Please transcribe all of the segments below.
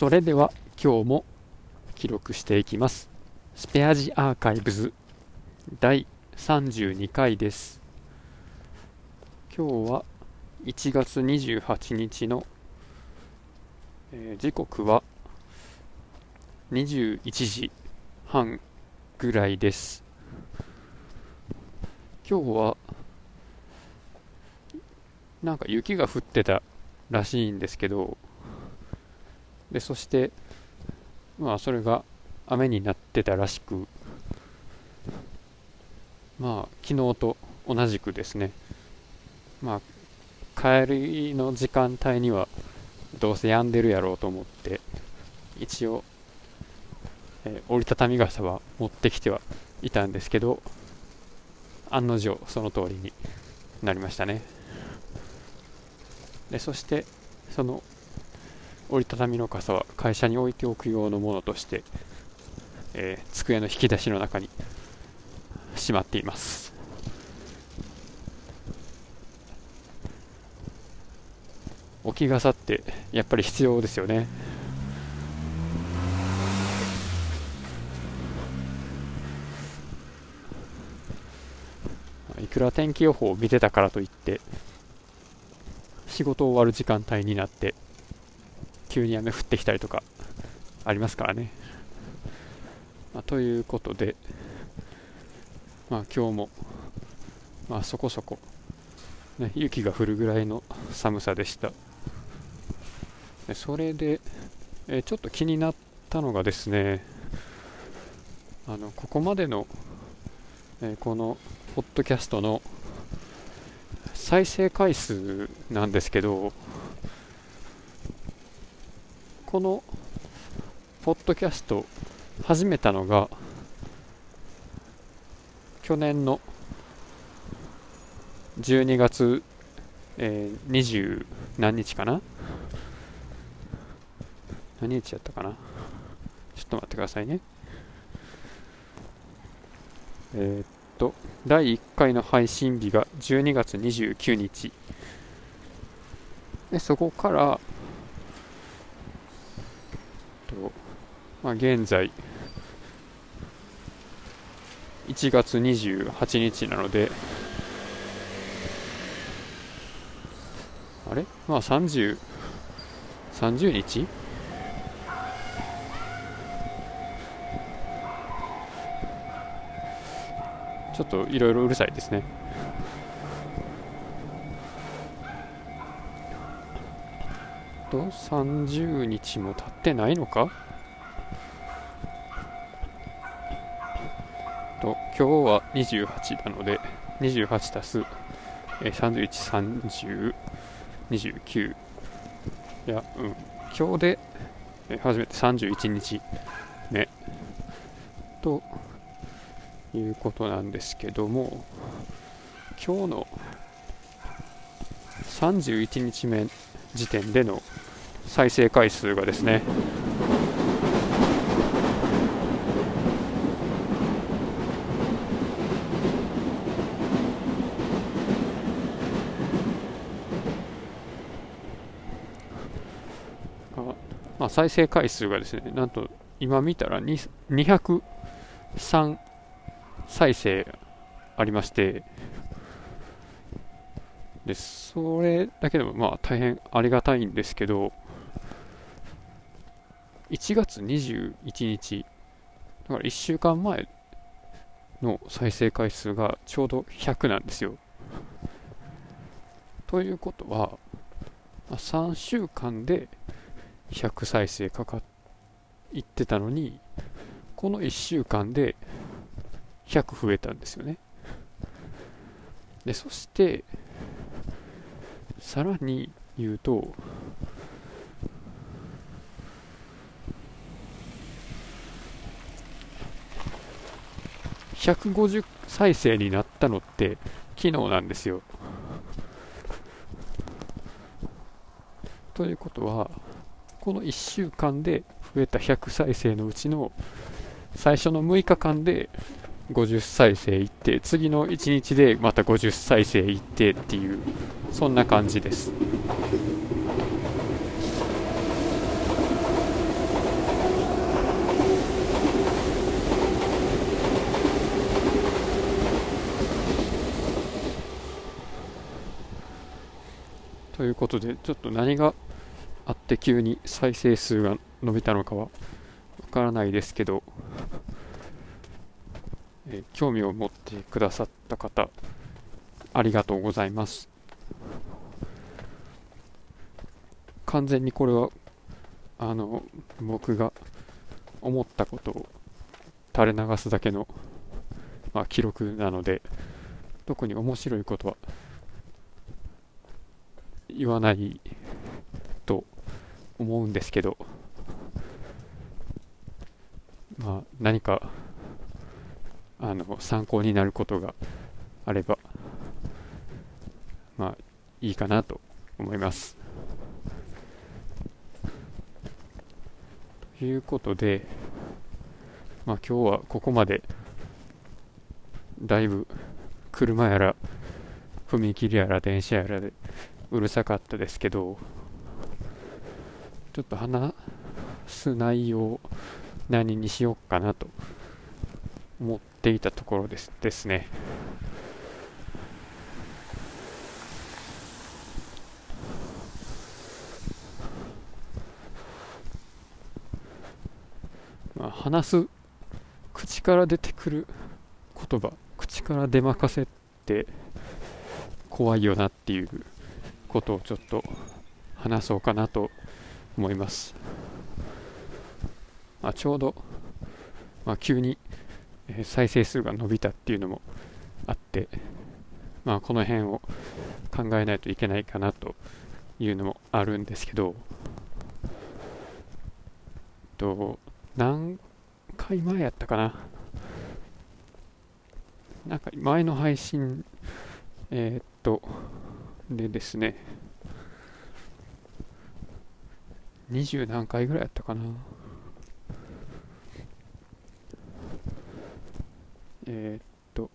それでは今日も記録していきます。スペアジアーカイブズ第32回です。今日は1月28日の、えー時刻は21時半ぐらいです。今日はなんか雪が降ってたらしいんですけどでそしてまあそれが雨になってたらしくまあ昨日と同じくですね。まあ帰りの時間帯にはどうせ止んでるやろうと思って一応、えー折りたたみ傘は持ってきてはいたんですけど案の定その通りになりましたね。でそしてその折りたたみの傘は会社に置いておく用のものとして、えー机の引き出しの中にしまっています。置き傘ってやっぱり必要ですよね。いくら天気予報を見てたからといって仕事終わる時間帯になって急に雨降ってきたりとかありますからね、まあということでまあ今日もまあそこそこ、ね、雪が降るぐらいの寒さでした。それで、えちょっと気になったのがですねあのここまでの、えこのポッドキャストの再生回数なんですけどこのポッドキャスト始めたのが去年の12月、えー、20何日かな？何日やったかな？ちょっと待ってくださいね。えーっと第1回の配信日が12月29日。でそこからと、まあ、現在1月28日なのであれ？まあ3030 30日？ちょっといろいろうるさいですね。と30日も経ってないのか？と今日は28なので28足すえー313029いやうん。今日でえ初めて31日目。ということなんですけども今日の31日目時点での再生回数がですね。まあ、再生回数がですねなんと今見たら203再生ありまして。でそれだけでもまあ大変ありがたいんですけど。1月21日。だから1週間前の再生回数がちょうど100なんですよ。ということは3週間で100再生かかっいってたのにこの1週間で100増えたんですよね。でそしてさらに言うと150再生になったのって昨日なんですよ。ということはこの1週間で増えた100再生のうちの最初の6日間で50再生いって次の1日でまた50再生いってっていうそんな感じです。ということでちょっと何があって急に再生数が伸びたのかはわからないですけど、え興味を持ってくださった方ありがとうございます。完全にこれはあの僕が思ったことを垂れ流すだけの、まあ、記録なので特に面白いことは言わないと思うんですけどまあ何かあの参考になることがあればまあいいかなと思います。ということで、まあ、今日はここまでだいぶ車やら踏切やら電車やらでうるさかったですけどちょっと話す内容何にしようかなと思っていたところですですね。まあ、話す口から出てくる言葉口から出まかせって怖いよなっていうことをちょっと話そうかなと思います、まあ、ちょうど、まあ、急に再生数が伸びたっていうのもあって、まあ、この辺を考えないといけないかなというのもあるんですけどと何回前やったかな？なんか前の配信えー、っとでですね。20何回ぐらいやったかな。えー、っと。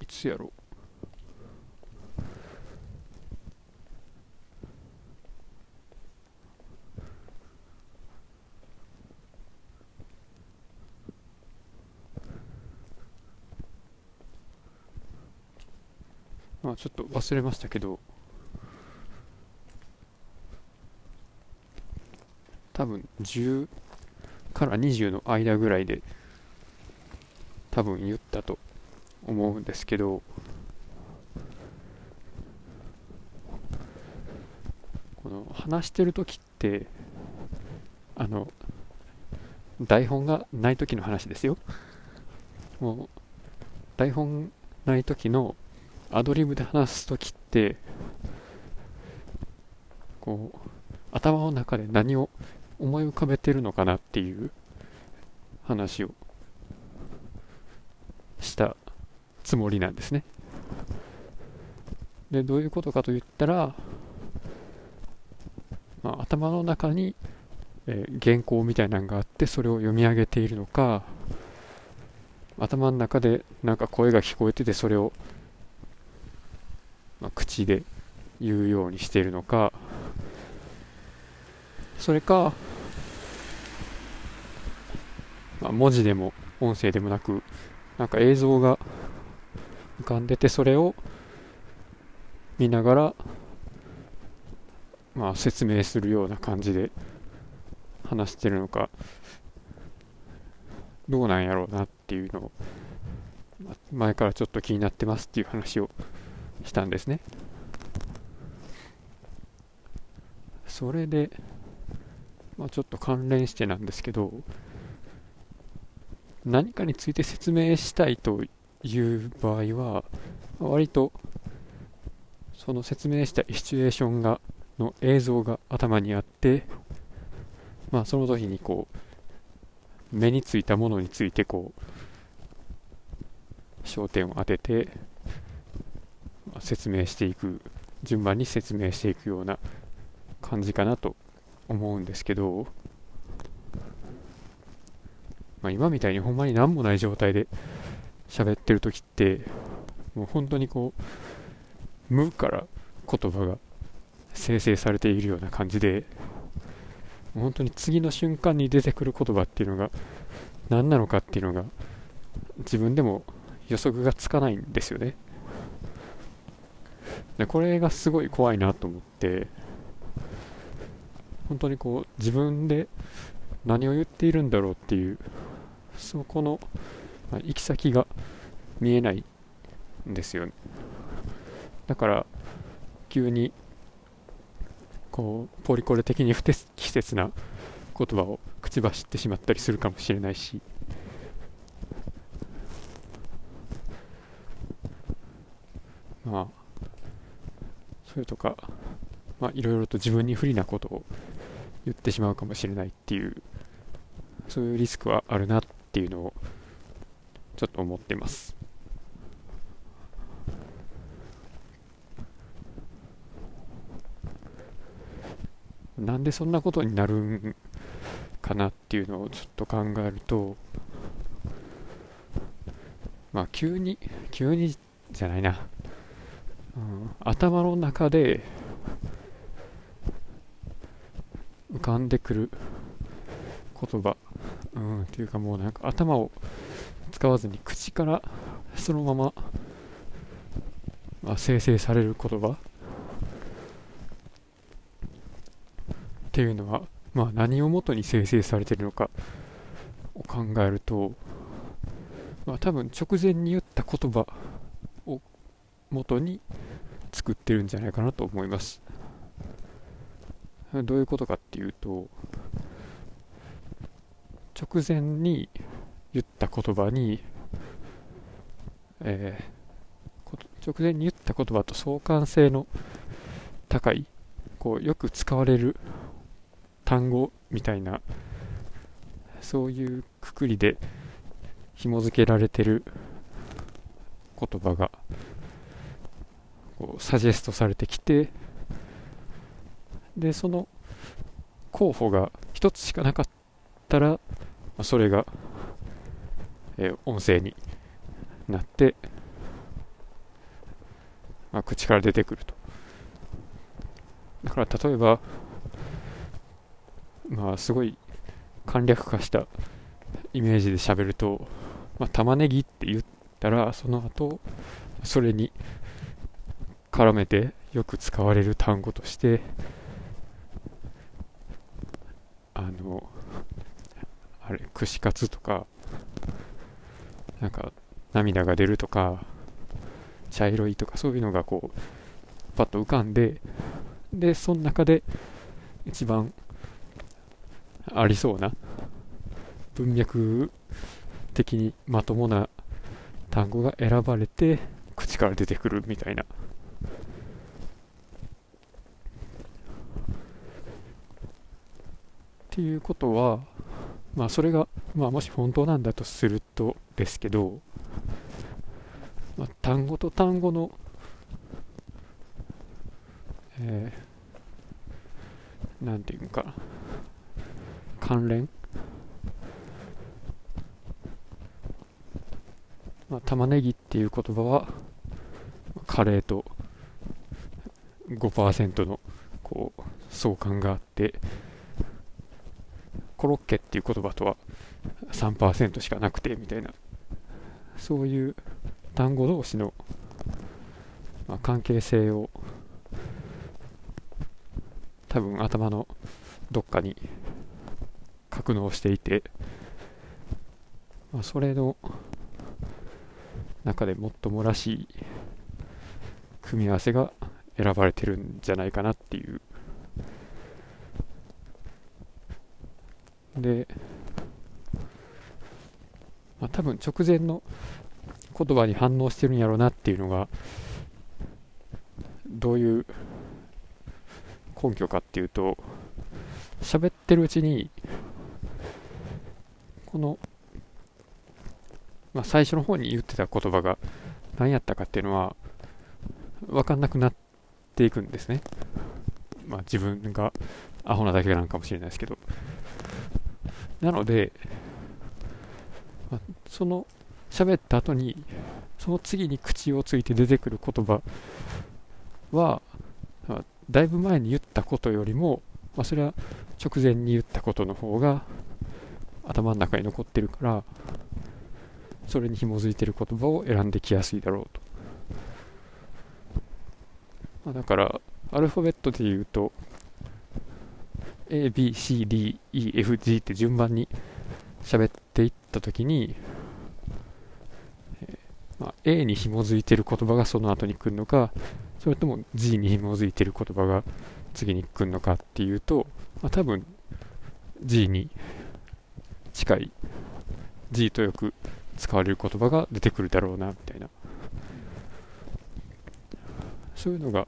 いつやろまあちょっと忘れましたけど多分10から20の間ぐらいで多分言ったと思うんですけどこの話してる時ってあの台本がない時の話ですよ。もう台本ない時のアドリブで話す時ってこう頭の中で何を思い浮かべてるのかなっていう話をしたつもりなんですね。でどういうことかと言ったら、まあ、頭の中に、えー、原稿みたいなのがあってそれを読み上げているのか頭の中でなんか声が聞こえててそれを、口で言うようにしているのかそれか、まあ、文字でも音声でもなくなんか映像が浮かんでてそれを見ながら、まあ、説明するような感じで話してるのかどうなんやろうなっていうのを前からちょっと気になってますっていう話をしたんですね。それで、まあ、ちょっと関連してなんですけど何かについて説明したいという場合は割とその説明したシチュエーションがの映像が頭にあってまあその時にこう目についたものについてこう焦点を当てて説明していく順番に説明していくような感じかなと思うんですけど、まあ、今みたいにほんまに何もない状態で喋ってる時ってもう本当にこう無から言葉が生成されているような感じで本当に次の瞬間に出てくる言葉っていうのが何なのかっていうのが自分でも予測がつかないんですよね。でこれがすごい怖いなと思って本当にこう自分で何を言っているんだろうっていうそこの、行き先が見えないんですよね。だから急にこうポリコレ的に不適切な言葉を口走ってしまったりするかもしれないし。まあそれとかまあいろいろと自分に不利なことを言ってしまうかもしれないっていうそういうリスクはあるなっていうのをちょっと思ってます。なんでそんなことになるんかなっていうのをちょっと考えるとまあ急に急にじゃないな、頭の中で浮かんでくる言葉、うん、っていうかもうなんか頭を使わずに口からそのまま、まあ、生成される言葉っていうのは、まあ、何をもとに生成されてるのかを考えると、まあ、多分直前に言った言葉を元に作ってるんじゃないかなと思います。どういうことかっていうと直前に言った言葉に、えー、直前に言った言葉と相関性の高いこうよく使われる単語みたいなそういうくくりで紐付けられてる言葉がこうサジェストされてきてでその候補が1つしかなかったらまそれが、えー、音声になって、まあ、口から出てくると。だから例えばまあすごい簡略化したイメージで喋ると、まあ、玉ねぎって言ったらその後それに絡めてよく使われる単語としてあのあれ串カツとかなんか涙が出るとか茶色いとかそういうのがこうパッと浮かんででその中で一番ありそうな文脈的にまともな単語が選ばれて口から出てくるみたいな。ていうことはまあそれが、まあ、もし本当なんだとするとですけど、まあ、単語と単語のえー、なんていうか関連？まあ、玉ねぎっていう言葉はカレーと5%のこう相関があってコロッケっていう言葉とは3%しかなくてみたいな。そういう単語同士の、まあ、関係性を多分頭のどっかに格納していて、まあ、それの中で最もらしい組み合わせが選ばれてるんじゃないかなっていうで、まあ、多分直前の言葉に反応してるんやろうなっていうのがどういう根拠かっていうと喋ってるうちにこの、まあ、最初の方に言ってた言葉が何やったかっていうのは分かんなくなっていくんですね。まあ、自分がアホなだけなのかもしれないですけど。なので、その喋った後にその次に口をついて出てくる言葉は、だいぶ前に言ったことよりも、まあ、それは直前に言ったことの方が頭の中に残ってるからそれに紐づいてる言葉を選んできやすいだろうと、まあ、だからアルファベットで言うと ABCDEFG って順番に喋っていった時に、まあ、A に紐づいてる言葉がその後に来るのかそれとも G に紐づいてる言葉が次に来るのかっていうと、まあ、多分 G に近い G とよく使われる言葉が出てくるだろうなみたいな。そういうのが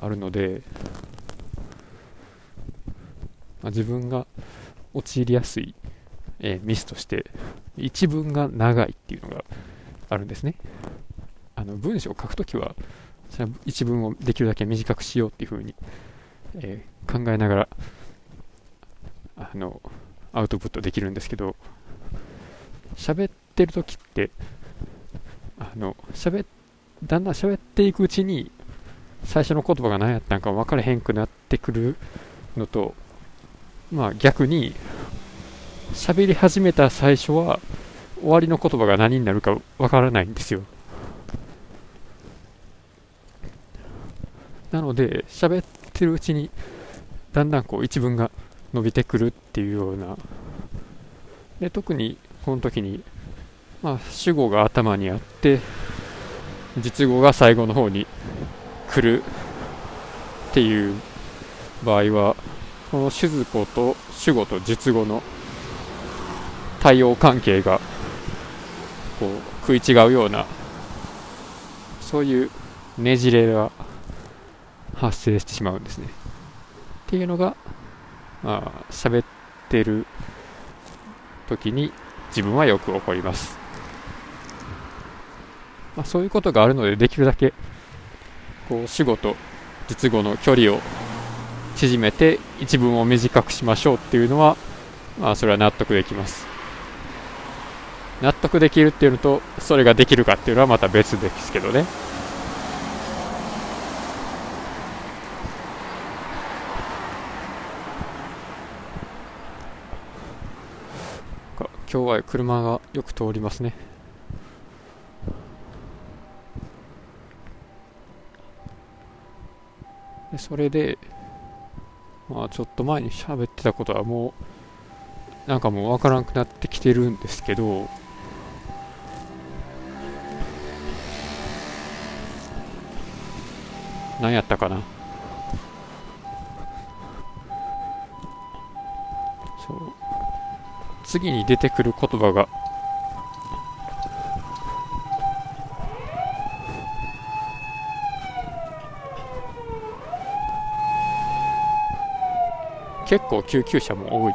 あるので、まあ、自分が陥りやすい、えー、ミスとして一文が長いっていうのがあるんですね。あの文章を書くときは一文をできるだけ短くしようっていうふうに、えー、考えながらあのアウトプットできるんですけど喋ってる時ってあの喋だんだん喋っていくうちに最初の言葉が何やったんか分からへんくなってくるのとまあ逆に喋り始めた最初は終わりの言葉が何になるか分からないんですよ。なので喋ってるうちにだんだんこう一文が伸びてくるっていうような。で特にこの時に、まあ、主語が頭にあって実語が最後の方に来るっていう場合はこの主語と主語と述語の対応関係がこう食い違うようなそういうねじれが発生してしまうんですね。っていうのがまあ喋ってる時に自分はよく起こります、まあ、そういうことがあるのでできるだけこう主語と実語の距離を縮めて一文を短くしましょうっていうのはまあそれは納得できます納得できるっていうのとそれができるかっていうのはまた別ですけどね。今日は車がよく通りますね。でそれでまあちょっと前に喋ってたことはもうなんかもうわからなくなってきてるんですけど何やったかな？そう。次に出てくる言葉が。結構救急車も多い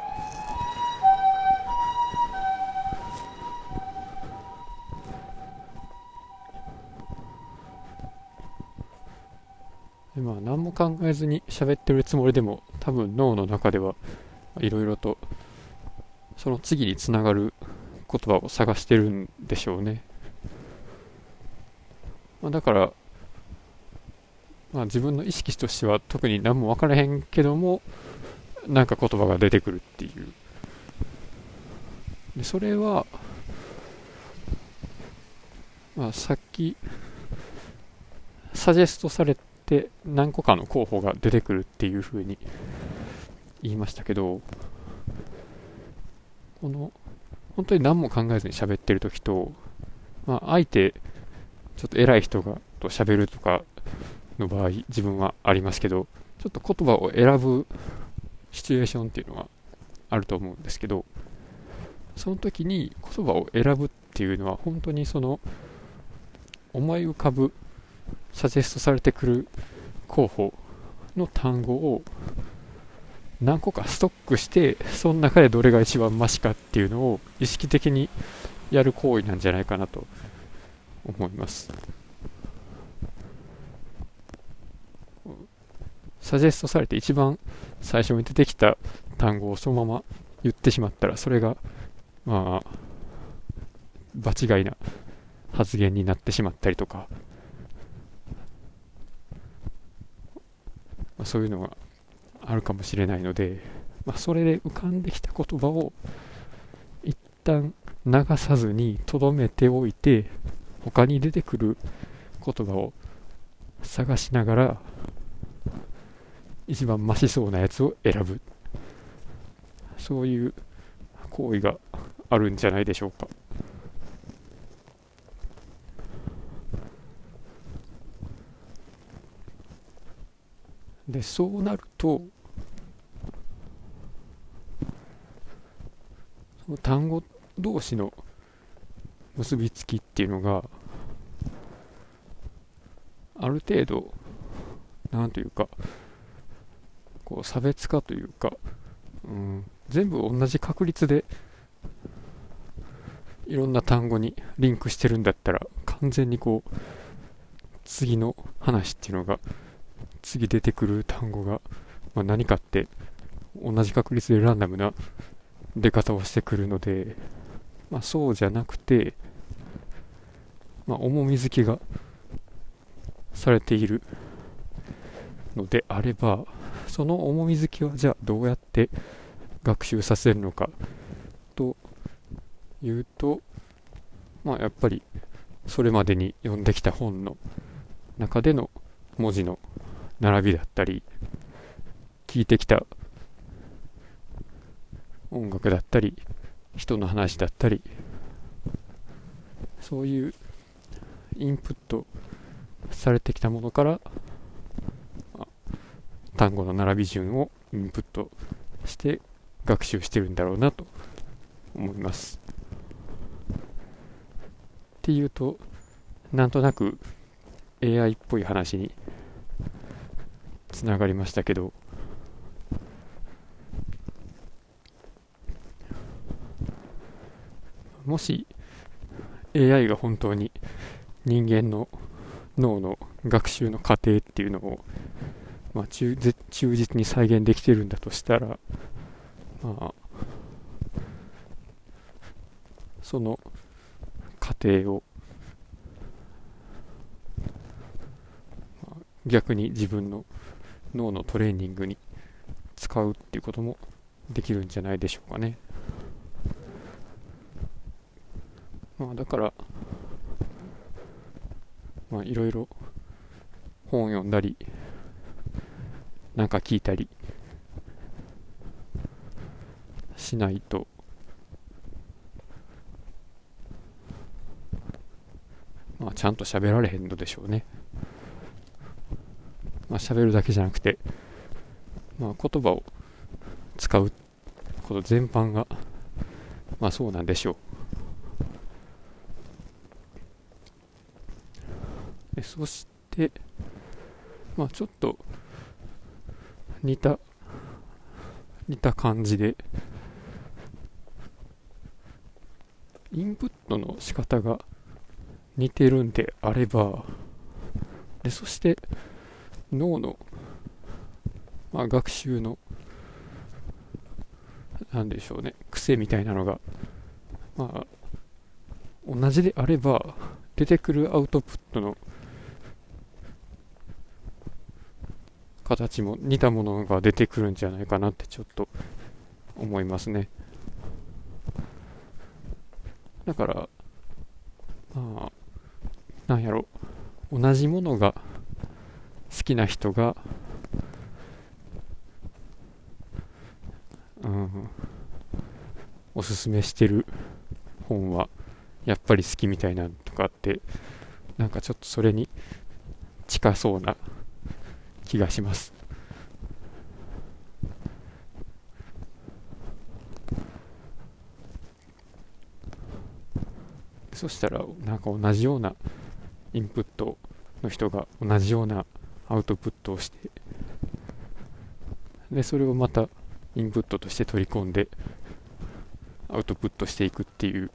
まあ何も考えずに喋ってるつもりでも多分脳の中ではいろいろとその次につながる言葉を探してるんでしょうね。まあ、だから、まあ、自分の意識としては特に何も分からへんけどもなんか言葉が出てくるっていうでそれは、まあ、さっきサジェストされて何個かの候補が出てくるっていうふうに言いましたけどこの本当に何も考えずに喋ってる時と、まあ、相手ちょっと偉い人がと喋るとかの場合自分はありますけどちょっと言葉を選ぶシチュエーションっていうのはあると思うんですけどその時に言葉を選ぶっていうのは本当にその思い浮かぶサジェストされてくる候補の単語を何個かストックしてその中でどれが一番マシかっていうのを意識的にやる行為なんじゃないかなと思います。サジェストされて一番最初に出てきた単語をそのまま言ってしまったらそれがまあ場違いな発言になってしまったりとか、まあ、そういうのがあるかもしれないので、まあ、それで浮かんできた言葉を一旦流さずにとどめておいて他に出てくる言葉を探しながら一番マシそうなやつを選ぶ。そういう行為があるんじゃないでしょうか。でそうなるとその単語同士の結びつきっていうのがある程度なんというかこう差別化というか、うん、全部同じ確率でいろんな単語にリンクしてるんだったら完全にこう次の話っていうのが次出てくる単語が、まあ、何かって同じ確率でランダムな出方をしてくるので、まあ、そうじゃなくて、まあ、重み付けがされているのであればその重み付けはじゃあどうやって学習させるのかというとまあやっぱりそれまでに読んできた本の中での文字の並びだったり聞いてきた音楽だったり人の話だったりそういうインプットされてきたものから単語の並び順をインプットして学習してるんだろうなと思います。っていうとなんとなく AI っぽい話につながりましたけど。もし AI が本当に人間の脳の学習の過程っていうのを、まあ、忠実に再現できてるんだとしたら、まあ、その過程を、まあ、逆に自分の脳のトレーニングに使うっていうこともできるんじゃないでしょうかね。まあだからまあいろいろ本読んだりなんか聞いたりしないとまあちゃんと喋られへんのでしょうね喋るだけじゃなくてまあ言葉を使うこと全般がまあそうなんでしょう。そして、まあ、ちょっと似た似た感じでインプットの仕方が似てるんであればでそして脳の、まあ、学習のなんでしょうね癖みたいなのがまあ同じであれば出てくるアウトプットの形も似たものが出てくるんじゃないかなってちょっと思いますね。だからまあなんやろ同じものがきな人がうんおすすめしてる本はやっぱり好きみたいなとかってなんかちょっとそれに近そうな気がします。そしたらなんか同じようなインプットの人が同じようなアウトプットをしてでそれをまたインプットとして取り込んでアウトプットしていくっていう。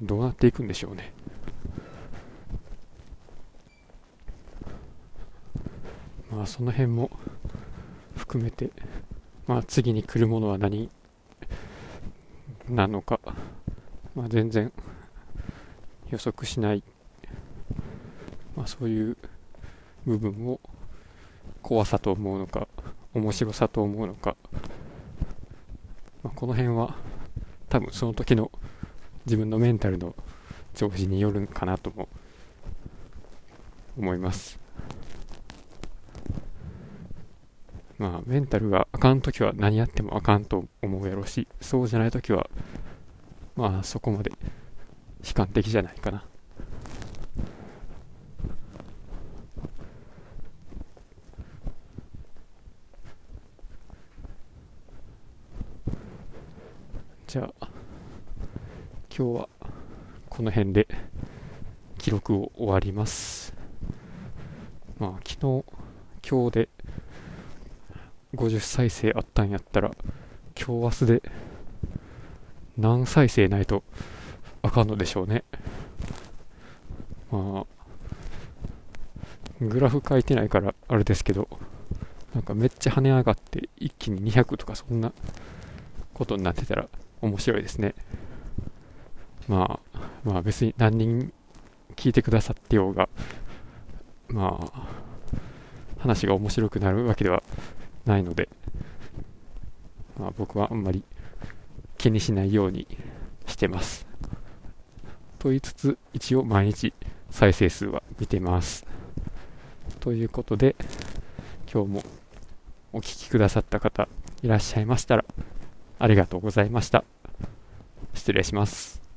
どうなっていくんでしょうね。まあその辺も含めて、まあ次に来るものは何なのか、まあ全然予測しない、まあそういう部分を怖さと思うのか面白さと思うのか、まあ、この辺は多分その時の自分のメンタルの調子によるんかなとも思います。まあメンタルがあかん時は何やってもあかんと思うやろしそうじゃない時はまあそこまで悲観的じゃないかな。じゃあ今日はこの辺で記録を終わります。まあ昨日今日で50再生あったんやったら今日明日で何再生ないとあかんのでしょうね。まあグラフ書いてないからあれですけどなんかめっちゃ跳ね上がって一気に200とかそんなことになってたら面白いですね。まあまあ別に何人聞いてくださってようがまあ話が面白くなるわけではないので、まあ、僕はあんまり気にしないようにしてます。と言いつつ一応毎日再生数は見てます。ということで今日もお聴きくださった方いらっしゃいましたらありがとうございました。失礼します。